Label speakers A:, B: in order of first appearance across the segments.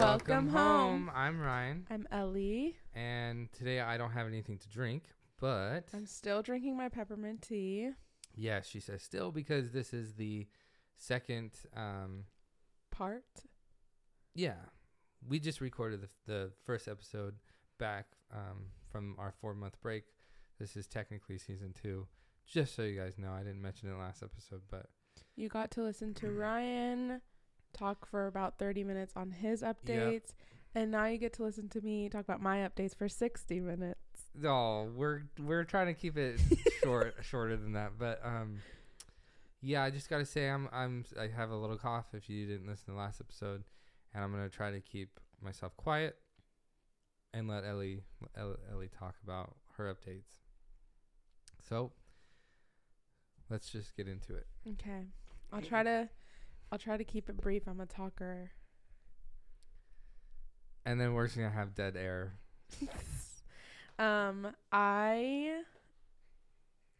A: Welcome home. I'm Ryan,
B: I'm Elie.
A: and today I don't have anything to drink, but
B: I'm still drinking my peppermint tea.
A: yes, she says still because this is the second. Um,
B: Part.
A: yeah, we just recorded the, the first episode back um, from our four month break. This is technically season two. Just so you guys know, I didn't mention it last episode, but
B: You got to listen to Ryan talk for about 30 minutes on his updates. And now you get to listen to me talk about my updates for 60 minutes.
A: Oh, we're we're trying to keep it short, shorter than that. But um, yeah, I just gotta say I'm I'm I have a little cough. If you didn't listen to the last episode, and I'm gonna try to keep myself quiet and let Elie Elie, Elie talk about her updates. So let's just get into it.
B: Okay. I'll try to I'll try to keep it brief. I'm a talker.
A: And then we're just gonna have dead air.
B: um I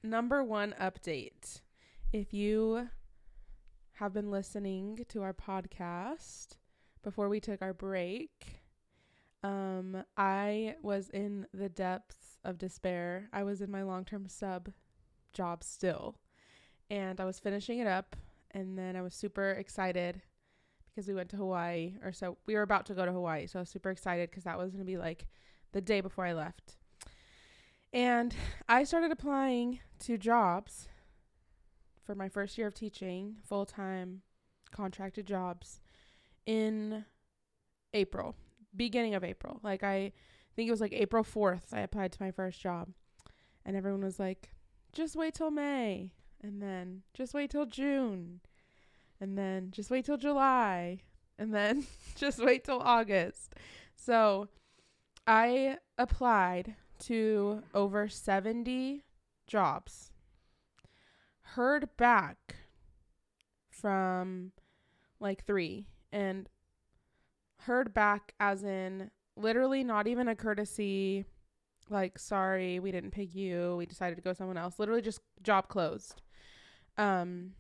B: number 1 update. If you have been listening to our podcast before we took our break, um I was in the depths of despair. I was in my long-term sub job still. And I was finishing it up and then I was super excited because we went to Hawaii or so we were about to go to Hawaii. So I was super excited cuz that was going to be like the day before I left. And I started applying to jobs for my first year of teaching, full-time contracted jobs in April, beginning of April. Like I think it was like April 4th I applied to my first job. And everyone was like, "Just wait till May." And then just wait till June. And then just wait till July. And then just wait till August. So I applied to over 70 jobs. Heard back from like three. And heard back as in literally not even a courtesy like sorry we didn't pick you we decided to go someone else literally just job closed um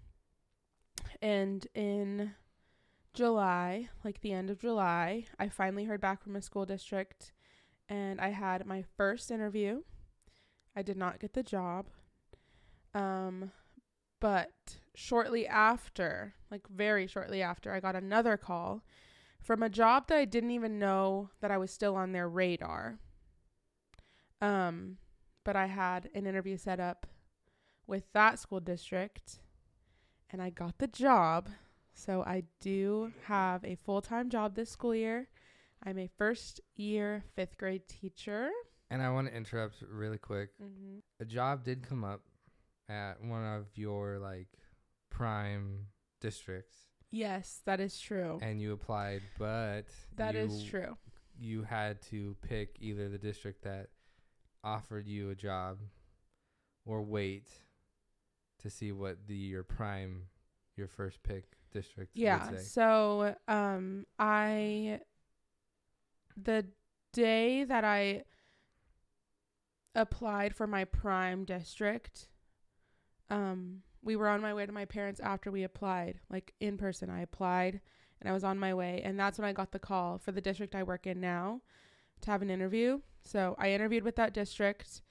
B: and in july like the end of july i finally heard back from a school district and i had my first interview. I did not get the job. Um but shortly after like very shortly after i got another call from a job that i didn't even know that i was still on their radar. Um, but I had an interview set up with that school district and I got the job. So I do have a full time job this school year. I'm a first year fifth grade teacher.
A: And I want to interrupt really quick.
B: Mm-hmm.
A: A job did come up at one of your like prime districts.
B: Yes, that is true.
A: and you applied, but
B: That
A: you,
B: is true.
A: You had to pick either the district that offered you a job or wait to see what the your prime your first pick district
B: Yeah.
A: would say.
B: So, um, I, the day that I applied for my prime district, um, we were on my way to my parents after we applied, like in person. I applied and I was on my way. And that's when I got the call for the district I work in now to have an interview. So I interviewed with that district.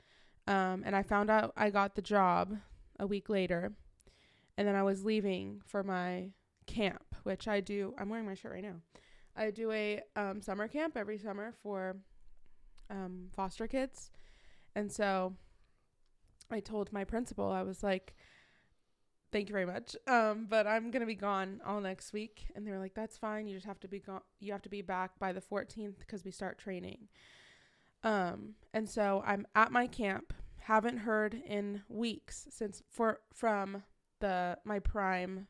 B: Um, and I found out I got the job a week later. And then I was leaving for my camp, which I do. I'm wearing my shirt right now. I do a um, summer camp every summer for um, foster kids. And so I told my principal, I was like, thank you very much. Um, but I'm going to be gone all next week. And they were like, that's fine. You just have to be gone. You have to be back by the 14th because we start training. Um, and so I'm at my camp. Haven't heard in weeks since for from the my prime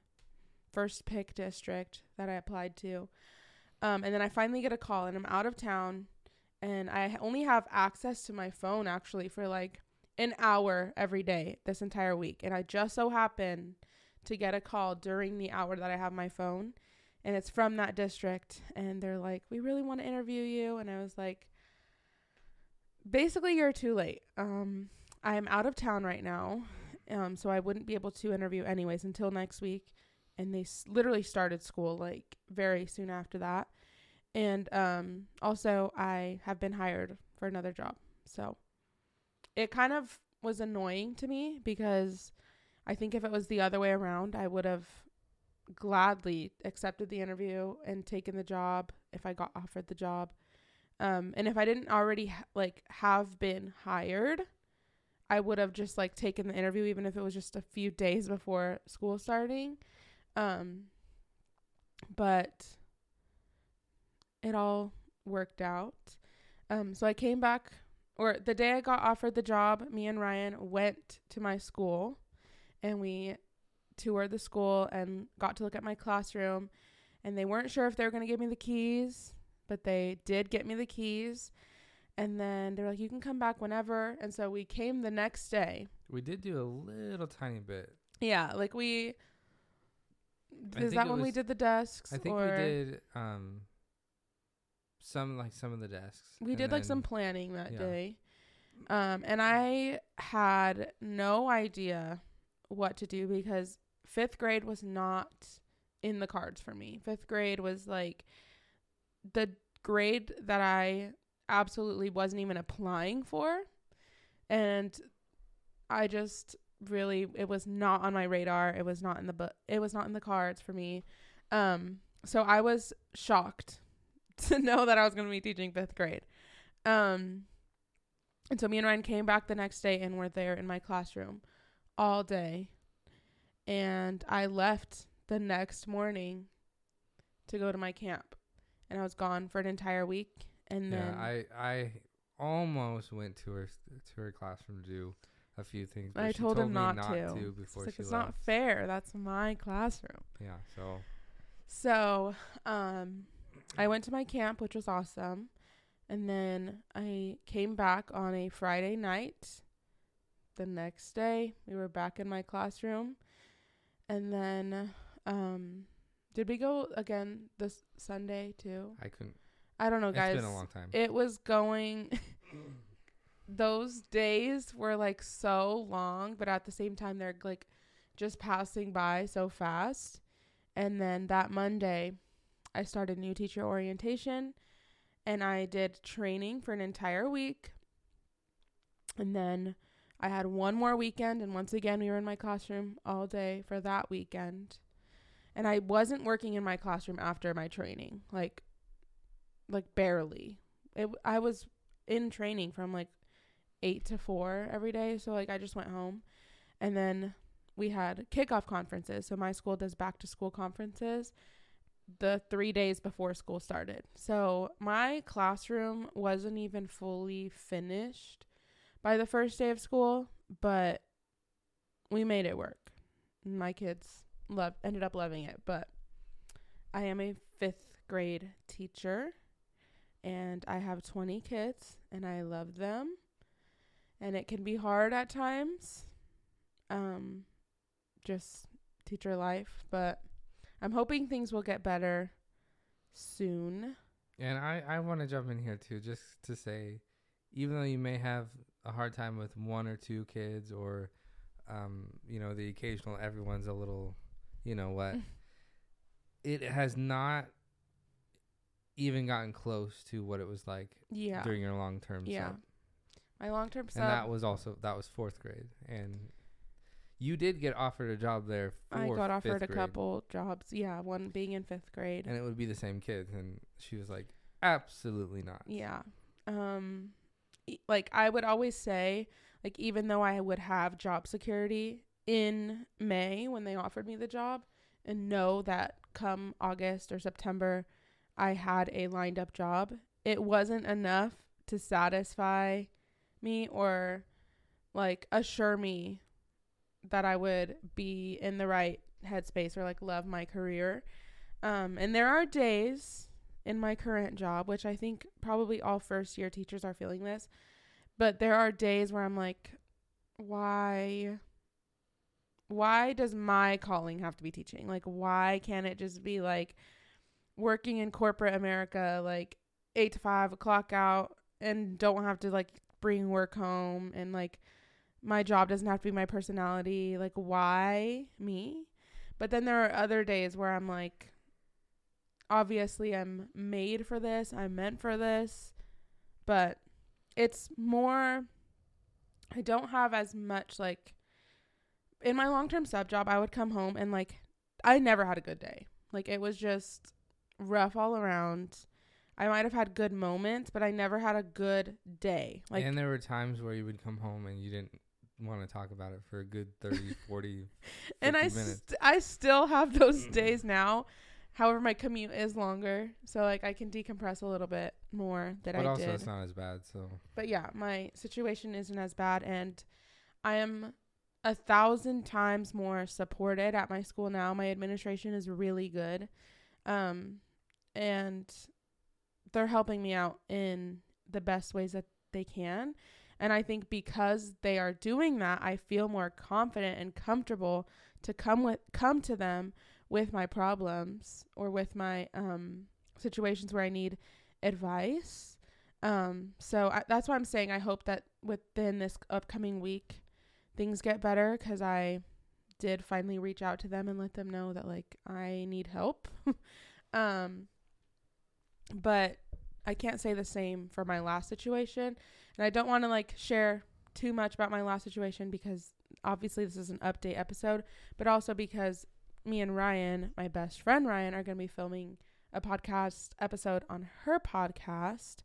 B: first pick district that I applied to. Um, and then I finally get a call and I'm out of town and I only have access to my phone actually for like an hour every day this entire week. And I just so happen to get a call during the hour that I have my phone and it's from that district and they're like, "We really want to interview you." And I was like, "Basically, you're too late. Um I'm out of town right now." Um so I wouldn't be able to interview anyways until next week. And they s- literally started school like very soon after that. And um also I have been hired for another job. So it kind of was annoying to me because I think if it was the other way around, I would have gladly accepted the interview and taken the job if I got offered the job. Um, and if I didn't already ha- like have been hired, I would have just like taken the interview even if it was just a few days before school starting. Um, but it all worked out. Um, so I came back, or the day I got offered the job, me and Ryan went to my school and we toured the school and got to look at my classroom. And they weren't sure if they were going to give me the keys, but they did get me the keys. And then they're like, you can come back whenever. And so we came the next day.
A: We did do a little tiny bit.
B: Yeah, like we. Is that when we did the desks?
A: I think we did um some like some of the desks.
B: We did like some planning that
A: yeah.
B: day. Um, and I had no idea what to do because fifth grade was not in the cards for me. Fifth grade was like the grade that I absolutely wasn't even applying for. And I just really it was not on my radar. It was not in the book it was not in the cards for me. Um so I was shocked to know that I was going to be teaching 5th grade. Um and so me and Ryan came back the next day and were there in my classroom all day. And I left the next morning to go to my camp. And I was gone for an entire week and then
A: Yeah, I I almost went to her to her classroom to do a few things. But
B: I told
A: told
B: him not,
A: not
B: to.
A: to
B: It's
A: before
B: like
A: she
B: it's not fair. That's my classroom.
A: Yeah, so
B: So, um, I went to my camp, which was awesome, and then I came back on a Friday night. The next day, we were back in my classroom, and then, um, did we go again this Sunday too?
A: I couldn't.
B: I don't know, guys.
A: It's been a long time.
B: It was going. those days were like so long, but at the same time, they're like just passing by so fast. And then that Monday, I started new teacher orientation and I did training for an entire week. And then I had one more weekend, and once again, we were in my classroom all day for that weekend. And I wasn't working in my classroom after my training, like, like barely. It I was in training from like eight to four every day, so like I just went home, and then we had kickoff conferences. So my school does back to school conferences the three days before school started. So my classroom wasn't even fully finished by the first day of school, but we made it work. My kids loved ended up loving it, but I am a 5th grade teacher and I have 20 kids and I love them. And it can be hard at times. Um just teacher life, but I'm hoping things will get better soon.
A: And I, I want to jump in here too, just to say, even though you may have a hard time with one or two kids, or, um, you know, the occasional everyone's a little, you know what, it has not even gotten close to what it was like
B: Yeah.
A: during your long term
B: Yeah.
A: sub.
B: My long-term sub
A: And that was also that was fourth grade, and you did get offered a job there. For
B: I got offered
A: fifth
B: a
A: grade,
B: couple jobs. Yeah, one being in 5th grade.
A: and it would be the same kids, and she was like, absolutely not.
B: Yeah. Um e- like I would always say like even though I would have job security in May when they offered me the job and know that come August or September I had a lined up job, it wasn't enough to satisfy me or like assure me that I would be in the right headspace or like love my career. Um and there are days in my current job, which I think probably all first year teachers are feeling this. But there are days where I'm like, why why does my calling have to be teaching? Like why can't it just be like working in corporate America, like eight to five, clock out and don't have to like bring work home and like my job doesn't have to be my personality. Like why me? But then there are other days where I'm like obviously I'm made for this. I'm meant for this. But it's more I don't have as much like in my long-term sub job, I would come home and like I never had a good day. Like it was just rough all around. I might have had good moments, but I never had a good day. Like
A: and there were times where you would come home and you didn't want to talk about it for a good 30, 40,
B: and I
A: minutes.
B: st- I still have those days now. However, my commute is longer, so like I can decompress a little bit more than
A: but
B: I
A: also
B: did.
A: it's not as bad. So
B: but yeah, my situation isn't as bad, and I am a thousand times more supported at my school now. My administration is really good, um, and they're helping me out in the best ways that they can. And I think because they are doing that, I feel more confident and comfortable to come with come to them with my problems or with my um, situations where I need advice. Um, so I, that's why I'm saying I hope that within this upcoming week things get better because I did finally reach out to them and let them know that like I need help. um, but I can't say the same for my last situation, and I don't want to like share too much about my last situation because obviously this is an update episode, but also because me and Ryan, my best friend Ryan, are going to be filming a podcast episode on her podcast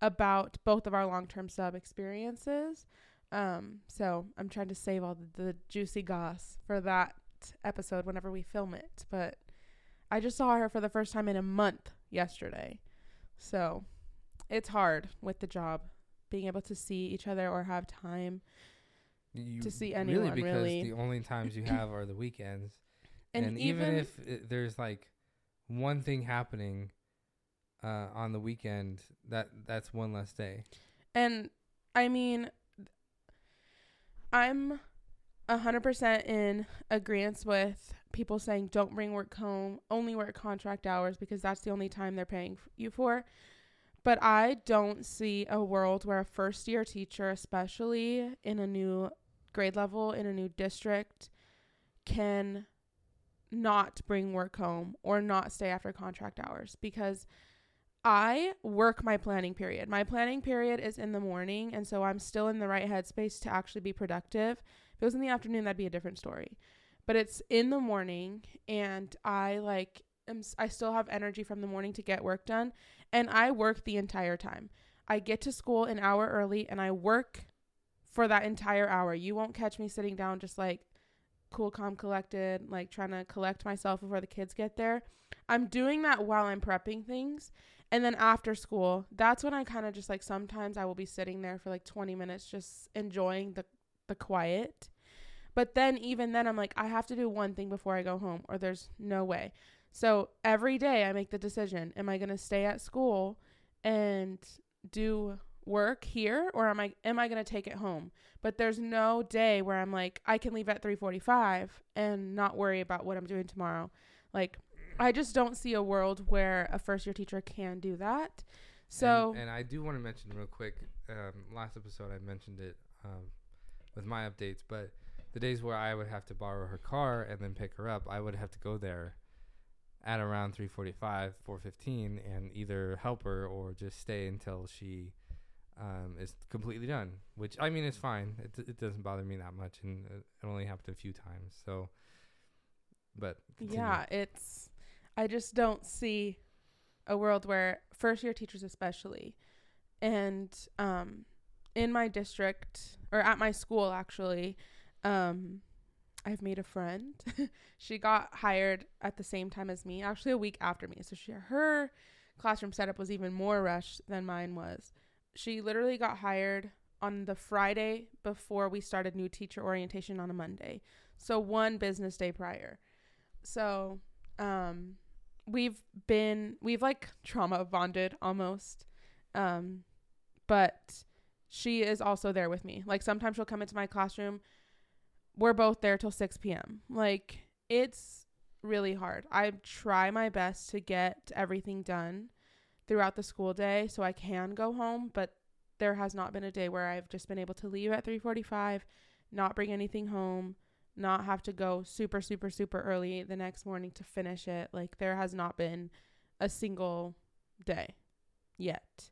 B: about both of our long-term sub experiences. Um, so I'm trying to save all the, the juicy goss for that episode whenever we film it. But I just saw her for the first time in a month yesterday. So it's hard with the job being able to see each other or have time.
A: you
B: To see anyone.
A: really because
B: really.
A: the only times you have are the weekends.
B: And,
A: And,
B: even,
A: even, if it, there's like one thing happening uh, on the weekend, that that's one less day.
B: And I mean, I'm a hundred percent in agreement with people saying don't bring work home, only work contract hours because that's the only time they're paying you for. But I don't see a world where a first year teacher, especially in a new grade level in a new district, can not bring work home or not stay after contract hours because I work my planning period. My planning period is in the morning, and so I'm still in the right headspace to actually be productive. If it was in the afternoon, that'd be a different story. But it's in the morning, and I like am I still have energy from the morning to get work done, and I work the entire time. I get to school an hour early, and I work for that entire hour. You won't catch me sitting down just like cool, calm, collected, like trying to collect myself before the kids get there. I'm doing that while I'm prepping things. And then after school, that's when I kind of just like sometimes I will be sitting there for like 20 minutes just enjoying the the quiet. But then even then I'm like I have to do one thing before I go home or there's no way. So every day I make the decision, am I going to stay at school and do work here or am I am I going to take it home? But there's no day where I'm like I can leave at 3:45 and not worry about what I'm doing tomorrow. Like I just don't see a world where a first year teacher can do that. So
A: and, and I do want to mention real quick. Um, last episode I mentioned it um, with my updates, but the days where I would have to borrow her car and then pick her up, I would have to go there at around 3:45, 4:15, and either help her or just stay until she um, is completely done. Which I mean, it's fine. It it doesn't bother me that much, and it only happened a few times. So, but continue.
B: yeah, it's I just don't see a world where first year teachers especially and um in my district or at my school actually um I've made a friend. she got hired at the same time as me, actually a week after me. So she her classroom setup was even more rushed than mine was. She literally got hired on the Friday before we started new teacher orientation on a Monday. So one business day prior. So um we've been we've like trauma bonded almost. Um but she is also there with me. Like sometimes she'll come into my classroom. We're both there till 6 p.m. Like it's really hard. I try my best to get everything done throughout the school day so I can go home, but there has not been a day where I've just been able to leave at 3:45, not bring anything home, not have to go super super super early the next morning to finish it. Like there has not been a single day yet.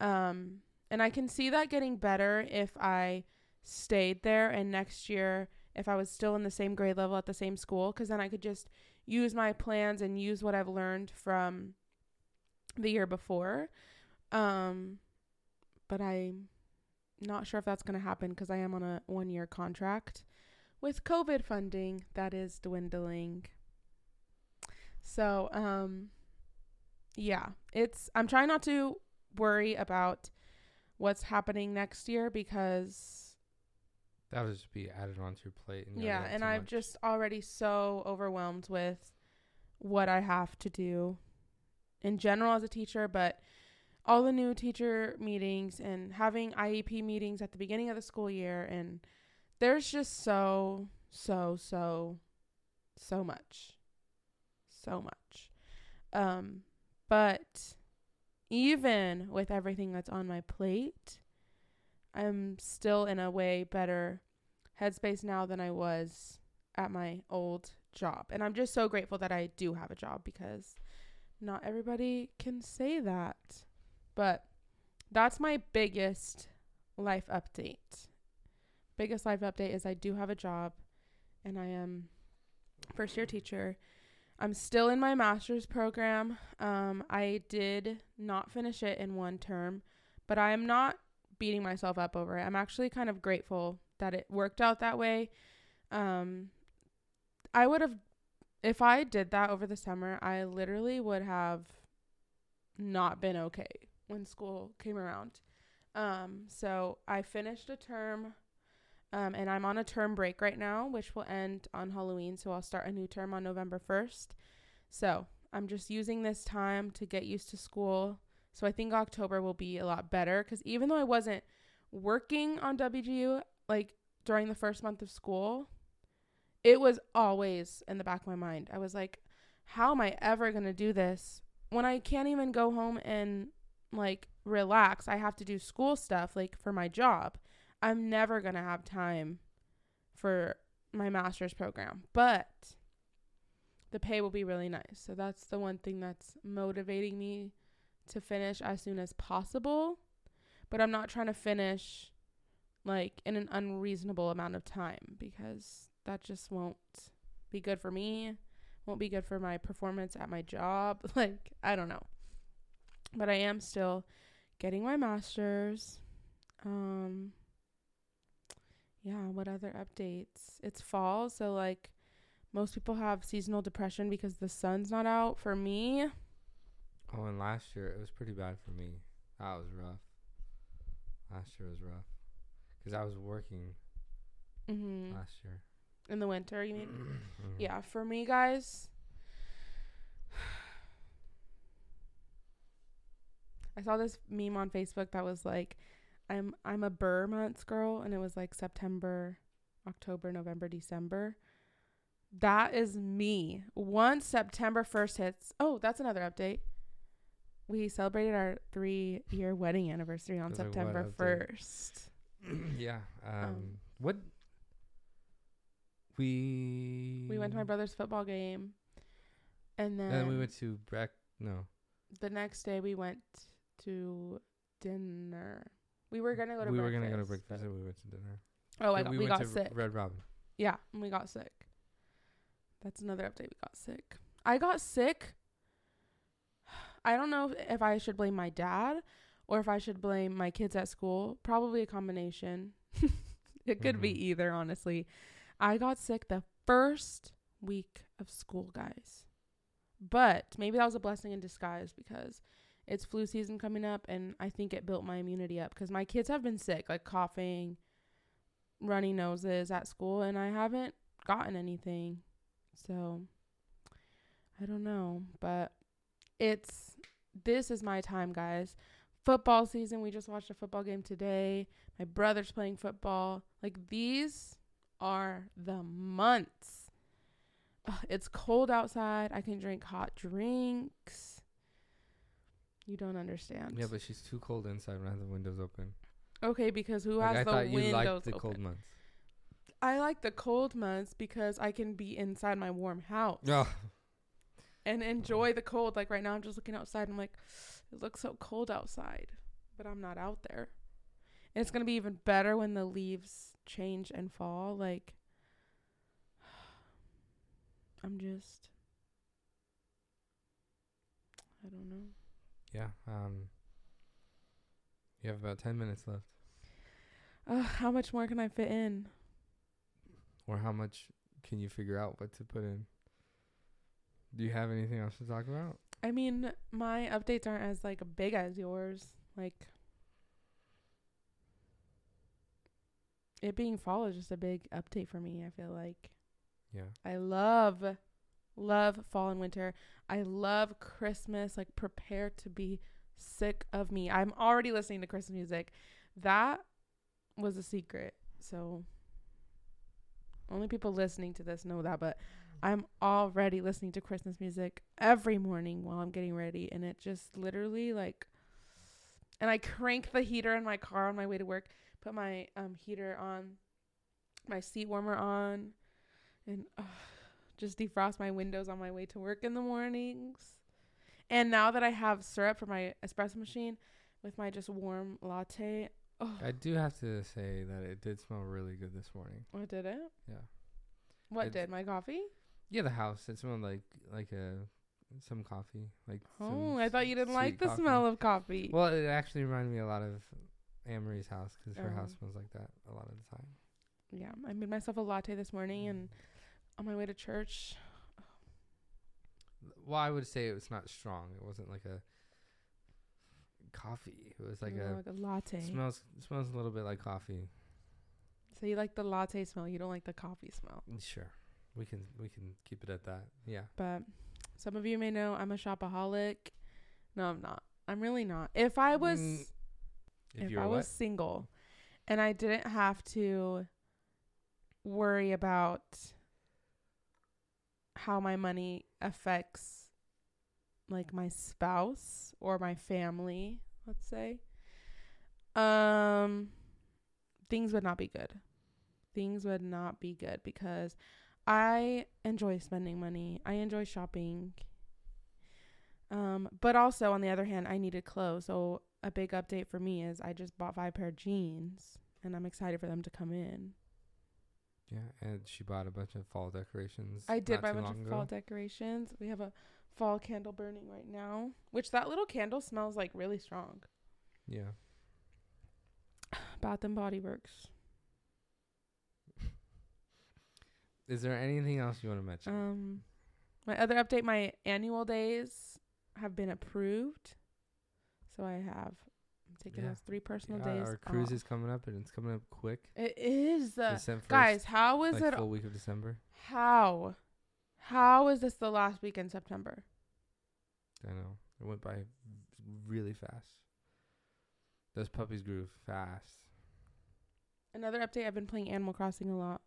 B: Um, and I can see that getting better if I stayed there and next year if I was still in the same grade level at the same school cuz then I could just use my plans and use what I've learned from the year before. Um but I'm not sure if that's going to happen cuz I am on a 1 year contract with COVID funding that is dwindling. So, um yeah, it's I'm trying not to worry about what's happening next year because
A: that would just be added onto your plate.
B: And yeah, and I'm much. just already so overwhelmed with what I have to do in general as a teacher, but all the new teacher meetings and having IEP meetings at the beginning of the school year and there's just so so so so much so much um but even with everything that's on my plate, I'm still in a way better headspace now than I was at my old job. And I'm just so grateful that I do have a job because not everybody can say that. But that's my biggest life update. Biggest life update is I do have a job and I am first year teacher I'm still in my master's program. Um, I did not finish it in one term, but I am not beating myself up over it. I'm actually kind of grateful that it worked out that way. Um, I would have, if I did that over the summer, I literally would have not been okay when school came around. Um, so I finished a term um, and I'm on a term break right now, which will end on Halloween. So I'll start a new term on November 1st. So I'm just using this time to get used to school. So I think October will be a lot better because even though I wasn't working on WGU like during the first month of school, it was always in the back of my mind. I was like, how am I ever going to do this when I can't even go home and like relax? I have to do school stuff like for my job. I'm never going to have time for my master's program. But the pay will be really nice. So that's the one thing that's motivating me to finish as soon as possible. But I'm not trying to finish like in an unreasonable amount of time because that just won't be good for me. Won't be good for my performance at my job. Like, I don't know. But I am still getting my masters. Um yeah, what other updates? It's fall, so like most people have seasonal depression because the sun's not out. For me,
A: oh, and last year it was pretty bad for me. That was rough. Last year was rough because I was working
B: mm-hmm.
A: last year.
B: In the winter, you mean? mm-hmm. Yeah, for me, guys. I saw this meme on Facebook that was like, "I'm I'm a Burr months girl," and it was like September, October, November, December. That is me. Once September 1st hits, oh, that's another update. We celebrated our three year wedding anniversary on September 1st.
A: yeah. Um, um, what? We.
B: We went to my brother's football game. And then.
A: And we went to Breck. No.
B: The next day we went to dinner. We were gonna go to. Breakfast.
A: We
B: breakfast.
A: were gonna go to breakfast, and we went to dinner.
B: Oh, I we, we got sick.
A: Red Robin.
B: Yeah, and we got sick. That's another update. We got sick. I got sick. I don't know if I should blame my dad or if I should blame my kids at school. Probably a combination. it could mm-hmm. be either, honestly. I got sick the first week of school, guys. But maybe that was a blessing in disguise because it's flu season coming up and I think it built my immunity up because my kids have been sick, like coughing, runny noses at school, and I haven't gotten anything. So I don't know, but it's this is my time, guys. Football season. We just watched a football game today. My brother's playing football. Like these are the months. Ugh, it's cold outside. I can drink hot drinks. You don't understand.
A: Yeah, but she's too cold inside when I have the windows open.
B: Okay, because who like has I the
A: thought
B: windows
A: you liked the
B: open?
A: cold months.
B: I like the cold months because I can be inside my warm house.
A: Oh.
B: and enjoy the cold. Like right now, I'm just looking outside. I'm like, it looks so cold outside, but I'm not out there. And it's gonna be even better when the leaves change and fall. Like, I'm just, I don't know.
A: Yeah. Um. You have about ten minutes left,
B: Uh, how much more can I fit in?
A: or how much can you figure out what to put in? Do you have anything else to talk about?
B: I mean, my updates aren't as like big as yours. Like it being fall is just a big update for me. I feel like
A: Yeah.
B: I love love fall and winter. I love Christmas. Like prepare to be sick of me. I'm already listening to Christmas music. That was a secret. So only people listening to this know that, but I'm already listening to Christmas music every morning while I'm getting ready and it just literally like and I crank the heater in my car on my way to work, put my um heater on, my seat warmer on and uh, just defrost my windows on my way to work in the mornings. And now that I have syrup for my espresso machine with my just warm latte, oh,
A: I do have to say that it did smell really good this morning.
B: what did it?
A: Yeah.
B: What did my coffee?
A: Yeah, the house. It smelled like like a some coffee. Like
B: Oh, I thought you didn't like the
A: coffee.
B: smell of coffee.
A: Well, it actually reminded me a lot of Amory's house because her
B: Oh.
A: house smells like that a lot of the time.
B: yeah, I made myself a latte this morning and mm. On my way to church.
A: Well, I would say it was not strong. It wasn't like a coffee. It was like
B: know,
A: a
B: like a latte.
A: smells smells a little bit like coffee.
B: So you like the latte smell, you don't like the coffee smell.
A: Sure, we can we can keep it at that. Yeah.
B: But some of you may know I'm a shopaholic. No, I'm not. I'm really not. If I was
A: Mm, If,
B: if I
A: what?
B: was single and I didn't have to worry about how my money affects like my spouse or my family, let's say, um things would not be good. Things would not be good because I enjoy spending money. I enjoy shopping. Um, but also on the other hand, I needed clothes. So a big update for me is I just bought five pair of jeans and I'm excited for them to come in.
A: Yeah, and she bought a bunch of fall decorations.
B: I did buy a bunch of fall decorations. We have a fall candle burning right now, which that little candle smells like really strong.
A: Yeah.
B: Bath and Body Works.
A: Is there anything else you want to mention?
B: Um, my other update: my annual days have been approved, so I have taken
A: Yeah.
B: those three personal
A: Yeah,
B: days.
A: our cruise
B: off.
A: is coming up, and it's coming up quick.
B: It is, uh,
A: December
B: guys. How is
A: like
B: it?
A: full week of December.
B: How? How is this the last week in September?
A: I know it went by really fast. Those puppies grew fast.
B: Another update: I've been playing Animal Crossing a lot.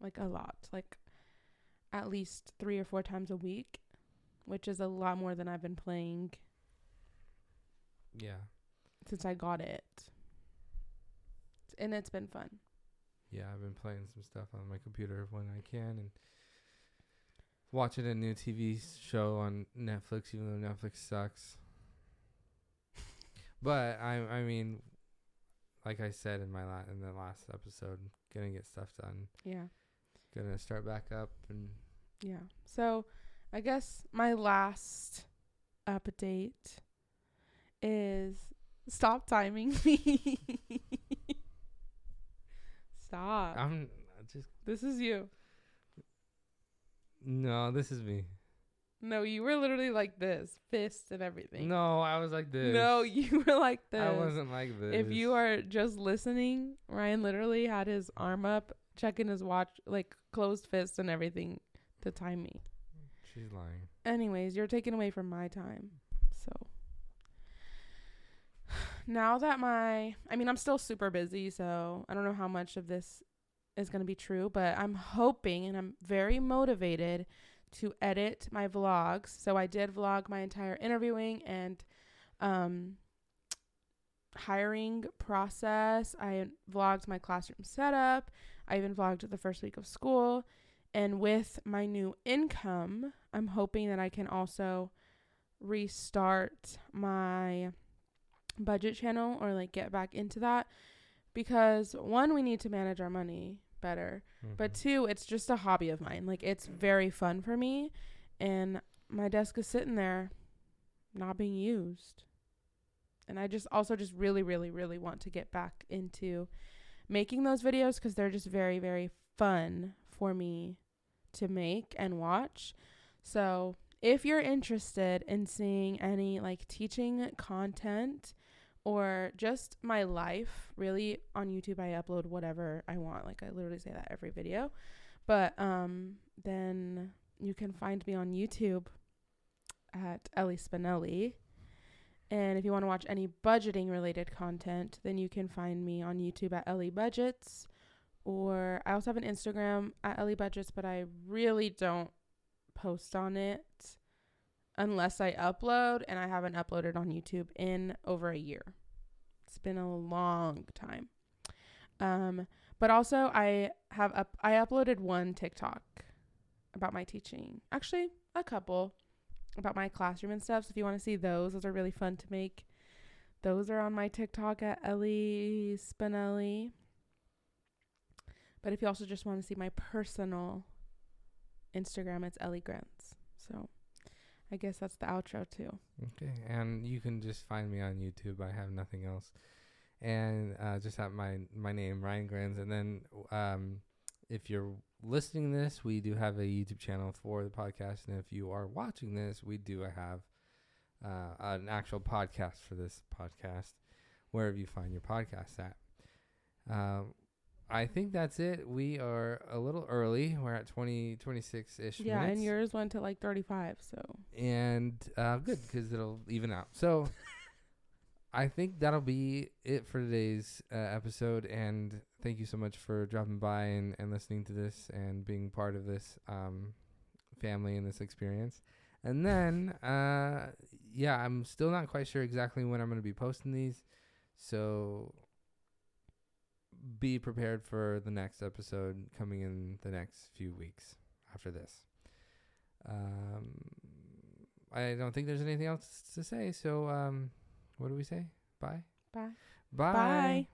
B: Like a lot, like at least three or four times a week, which is a lot more than I've been playing
A: Yeah,
B: since I got it. And it's been fun.
A: yeah. I've been playing some stuff on my computer when I can, and watching a new TV show on Netflix, even though Netflix sucks. but I, I mean, like I said in my la- in the last episode, gonna get stuff done.
B: Yeah.
A: Gonna start back up and
B: Yeah. So I guess my last update is stop timing me. stop.
A: I'm just
B: this is you.
A: no. This is me.
B: No, you were literally like this, fist and everything.
A: No, I was like this.
B: No, you were like this.
A: I wasn't like this.
B: If you are just listening, Ryan literally had his arm up, checking his watch, like closed fist and everything to time me.
A: she's lying.
B: Anyways, you're taking away from my time. Now that my I mean, I'm still super busy, so I don't know how much of this is going to be true, but I'm hoping and I'm very motivated to edit my vlogs. So I did vlog my entire interviewing and um hiring process. I vlogged my classroom setup. I even vlogged the first week of school And with my new income, I'm hoping that I can also restart my budget channel or like get back into that because one we need to manage our money better but
A: Mhm.
B: two it's just a hobby of mine. Like it's very fun for me and my desk is sitting there not being used. And i just also just really really really want to get back into making those videos because they're just very very fun for me to make and watch. So if you're interested in seeing any like teaching content or just my life really on youtube i upload whatever i want. Like i literally say that every video. But um then you can find me on youtube at elie spinelli. And if you want to watch any budgeting related content then you can find me on youtube at elie budgets. Or i also have an instagram at elie budgets but i really don't post on it unless I upload, and I haven't uploaded on YouTube in over a year. It's been a long time. Um, but also I have up I uploaded one TikTok about my teaching. Actually, a couple about my classroom and stuff. So if you want to see those, those are really fun to make. Those are on my TikTok at Elie Spinelli. But if you also just want to see my personal Instagram, it's Elie Grenz. So I guess that's the outro too.
A: Okay, and you can just find me on YouTube. I have nothing else, and uh, just have my my name Ryan Grenz. And then, um, if you're listening this, we do have a YouTube channel for the podcast, and if you are watching this, we do have uh, an actual podcast for this podcast, wherever you find your podcast at. Um, I think that's it. We are a little early. We're at 20, 26 ish
B: Yeah,
A: minutes
B: and yours went to like 35. So
A: and uh, good because it'll even out. So I think that'll be it for today's uh, episode. And thank you so much for dropping by and, and listening to this and being part of this um, family and this experience. And then, uh, yeah, I'm still not quite sure exactly when I'm going to be posting these. So be prepared for the next episode coming in the next few weeks after this. Um, I don't think there's anything else to say. So, um, what do we say? Bye.
B: bye.
A: Bye.
B: Bye.